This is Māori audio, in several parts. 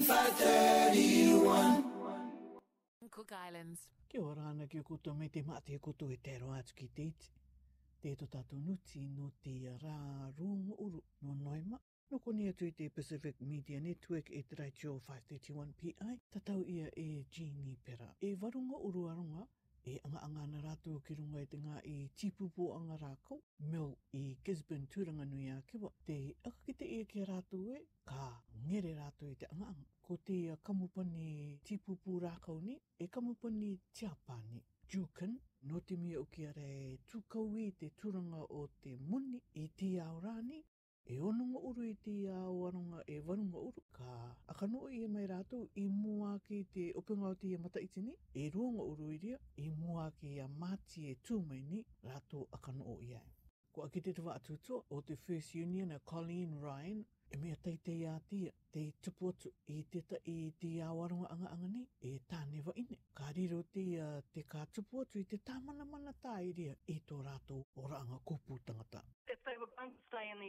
531 Cook Islands Ke ora ana ki kuto me te mate kuto e te roa ki te iti Te to tatu nuti te ra rung uru no noima No koni atu i te Pacific Media Network e te raitio 531 PI Tatau ia e Jeannie Pera E varunga uru arunga e anga anga na rātou ki runga i te ngā i tīpupu anga rākau, meu i Gisborne tūranga nui a kiwa, te aka ki te e rātou e, ka ngere rātou i te anga anga. Ko te kamupani tīpupu rākau ni, e kamupani tiapani, Jukan, no te mia o ki are tūkaui te tūranga o te muni i te aorani, e ono uru i te ao e wanunga uru. Ka akano i mai rātou i mua ki te opinga o te ia mata itini. E ruanga uru i ria i mua ki a mati e tūmai ni rātou akano o iai. Ko aki te tawa atutua o te First Union a Colleen Ryan e mea teitei a tia te tupu atu i te ta i te awaronga anga anga ni e tānewa ine. Ka riro te a te ka tupu atu i te tāmana mana tā i e tō rātou o ranga tangata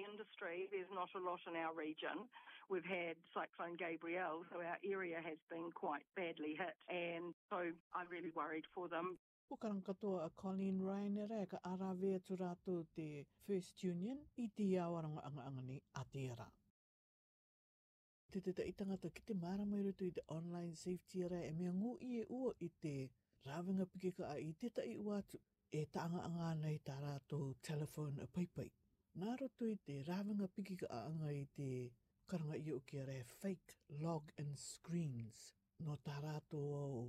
industry, there's not a lot in our region. We've had Cyclone Gabriel, so our area has been quite badly hit, and so I'm really worried for them. Pukarang katoa a Colleen Ryan e rea ka arawe atu rātou te First Union i te iawaranga anga angani a te ara. Te te ta itangata ki te maramairu tu i te online safety e e mea ngū i e ua i te rāwinga pikeka a i te ta uatu e ta anga anga nei tā rātou telephone a paipai. Ngā roto i te rāwanga piki ka aanga i te karanga i o kia re fake log and screens no tā rātou au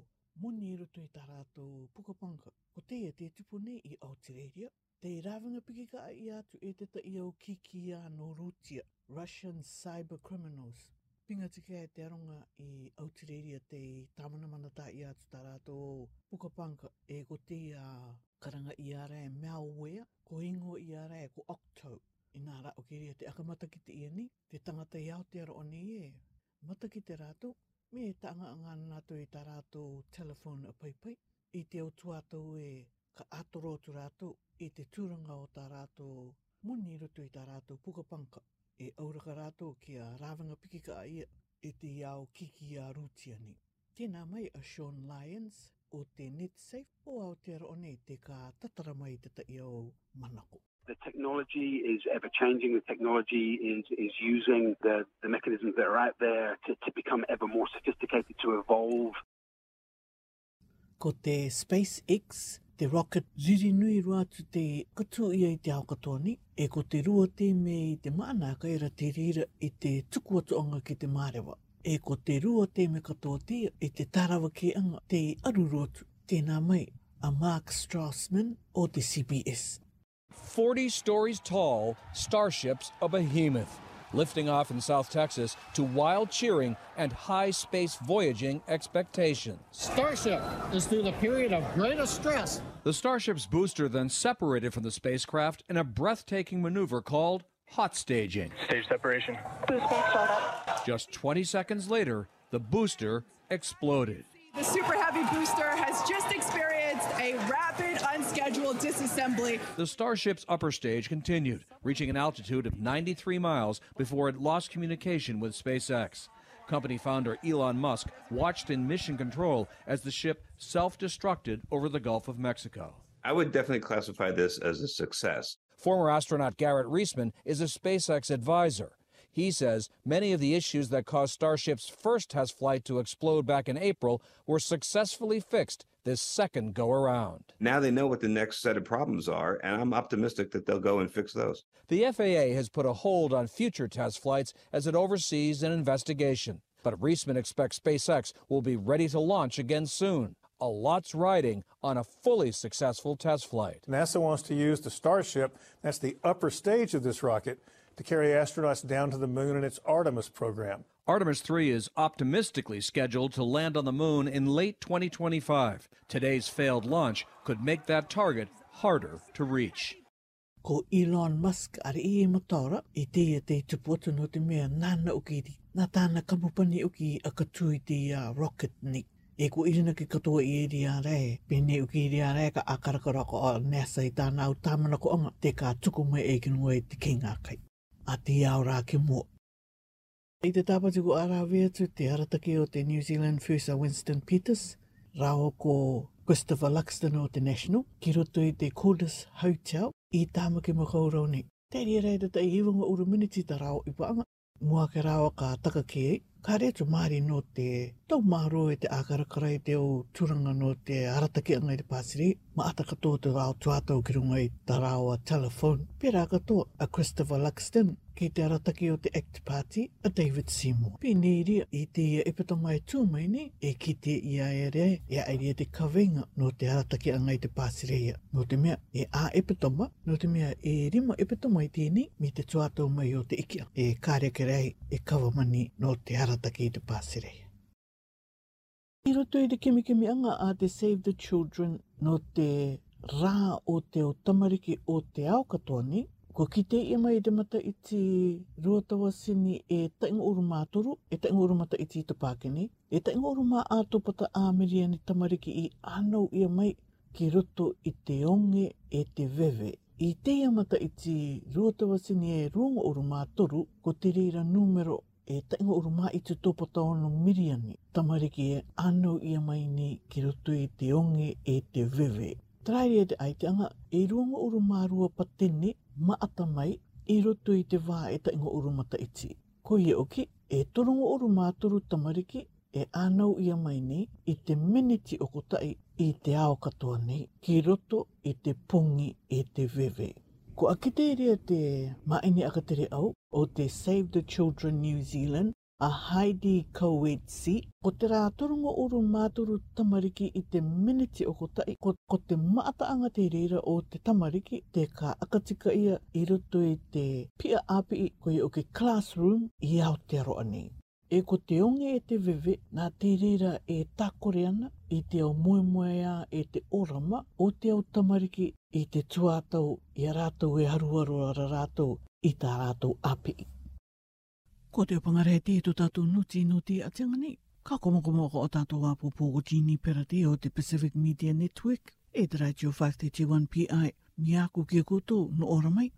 muni roto i tā rātou pukapanga. Ko te e te tupu nei i Aotearea. Te rāwanga piki ka a i atu e te ta i au kiki a no rūtia. Russian cyber criminals Pinga tika e te aronga i Aotearea te tamana mana ta i atu tarato puka panka e ko te a karanga i ara e mea uwea ko ingo i ara e ko oktau i nā ra o kiria te akamata ki te iani te tangata i Aotearo o ni e mata ki te rato me e tanga ta angana nato i tarato telephone a paipai i te au tuato e ka atoro tu rato i te tūranga o tarato muni rutu i tarato puka panka e auraka rato ki a rāwanga piki ka aia e te iao kiki a rūtiani. Tēnā mai a Sean Lyons o te NetSafe o Aotearo one te ka tatara mai te ta iao manako. The technology is ever changing. The technology is is using the the mechanisms that are out there to, to become ever more sophisticated to evolve. Ko te SpaceX te rocket ziri nui rua tu te kutu ia i te hao katoa ni. E ko te rua te i te mana ka era te rira i te tuku atu anga ki te marewa. E ko te rua te me katoa te i te tarawa ki anga te aru rotu. Tēnā mai, a Mark Strassman o te CBS. 40 stories tall, starships a behemoth. Lifting off in South Texas to wild cheering and high space voyaging expectations. Starship is through the period of greatest stress The Starship's booster then separated from the spacecraft in a breathtaking maneuver called hot staging. Stage separation. Just 20 seconds later, the booster exploded. The Super Heavy booster has just experienced a rapid, unscheduled disassembly. The Starship's upper stage continued, reaching an altitude of 93 miles before it lost communication with SpaceX. Company founder Elon Musk watched in mission control as the ship self destructed over the Gulf of Mexico. I would definitely classify this as a success. Former astronaut Garrett Reisman is a SpaceX advisor. He says many of the issues that caused Starship's first test flight to explode back in April were successfully fixed this second go around. Now they know what the next set of problems are, and I'm optimistic that they'll go and fix those. The FAA has put a hold on future test flights as it oversees an investigation. But Reisman expects SpaceX will be ready to launch again soon. A lot's riding on a fully successful test flight. NASA wants to use the Starship, that's the upper stage of this rocket, to carry astronauts down to the moon in its Artemis program. Artemis 3 is optimistically scheduled to land on the moon in late 2025. Today's failed launch could make that target harder to reach. Ko Elon Musk ar i e matara i te e te te pota no te mea nana o ki ti. Nā tāna kamupani o ki a katu i te uh, rocket ni. E ko irina ki katoa i e ria re. Pene o ki i ria re ka akarakarako a NASA i tāna au tāmana ko anga te ka tukumai e kinua i te kei ngākai a te aura ke mō. I te tāpatu ko arawea tu te arataki o te New Zealand First Winston Peters, rao ko Christopher Luxton o te National, ki roto i te Cordis Hotel i tāmaki mo kaurau ni. Tēri e rei te te iwanga uru miniti ta rao i paanga, mua ke rao ka takakei, e kare reto maari no te tau maro e te ākarakara i te o turanga no te arataki angai te pāsiri, ma ata katoa te rao tuatau ki rungai tarawa telephone. Pera to a Christopher Luxton, ki te arataki o te ACT Party a David Seymour. Pēnēri i te ia epitonga mai tūmaini e ki te ia e re e airea te kawenga no te arataki a ngai te pāsireia. No te mea e a epitonga, no te mea e rima epitonga i tēni mi te tuatau mai o te ikia. E kāre ke rei e kawamani no te arataki i te pāsireia. I roto i te kimi kemikemi anga a te Save the Children no te rā o te o tamariki o te ao katoa ni, Ko ki te ima i te mata i te ruatawa sini e taingo uru mātoro, e taingo uru mata i te i te pākeni, e taingo uru mā ātopata āmeria ni tamariki i anau ia mai ki roto i te onge e te veve. I te mata i te ruatawa sini e ruongo uru mātoro, ko te reira numero e taingo uru mā i te topo taono miriani, tamariki e anau ia mai ni ki roto i te onge e te veve. Trairia te aiteanga, e ruongo uru mārua patene, maata mai i roto i te wā e ta ingo urumata iti. Ko ia oki, e torongo oru mātoru tamariki e anau ia mai nei i te meniti o kotai i te ao katoa nei ki roto i te pungi i e te vewe. Ko akite iria te maini akatere au o te Save the Children New Zealand a Heidi Kowetsi, ko te rā torongo uru māturu tamariki i te miniti o ko tai, ko, ko te maataanga te reira o te tamariki, te ka akatika ia i roto i te pia api i koe o ke classroom i au te roani. E ko te onge e te vive, nā te reira e tākore ana, i te au muemuea e te orama, o te au tamariki i te tuātau i a rātou e haruarora rātou i tā rātou api i. Ko te pangarei te tu nuti nuti a tangani. Ka koma koma ko o tatu a pupo o Gini Perati o te Pacific Media Network e te Radio 531 PI. Mi aku ki koutou no ora mai.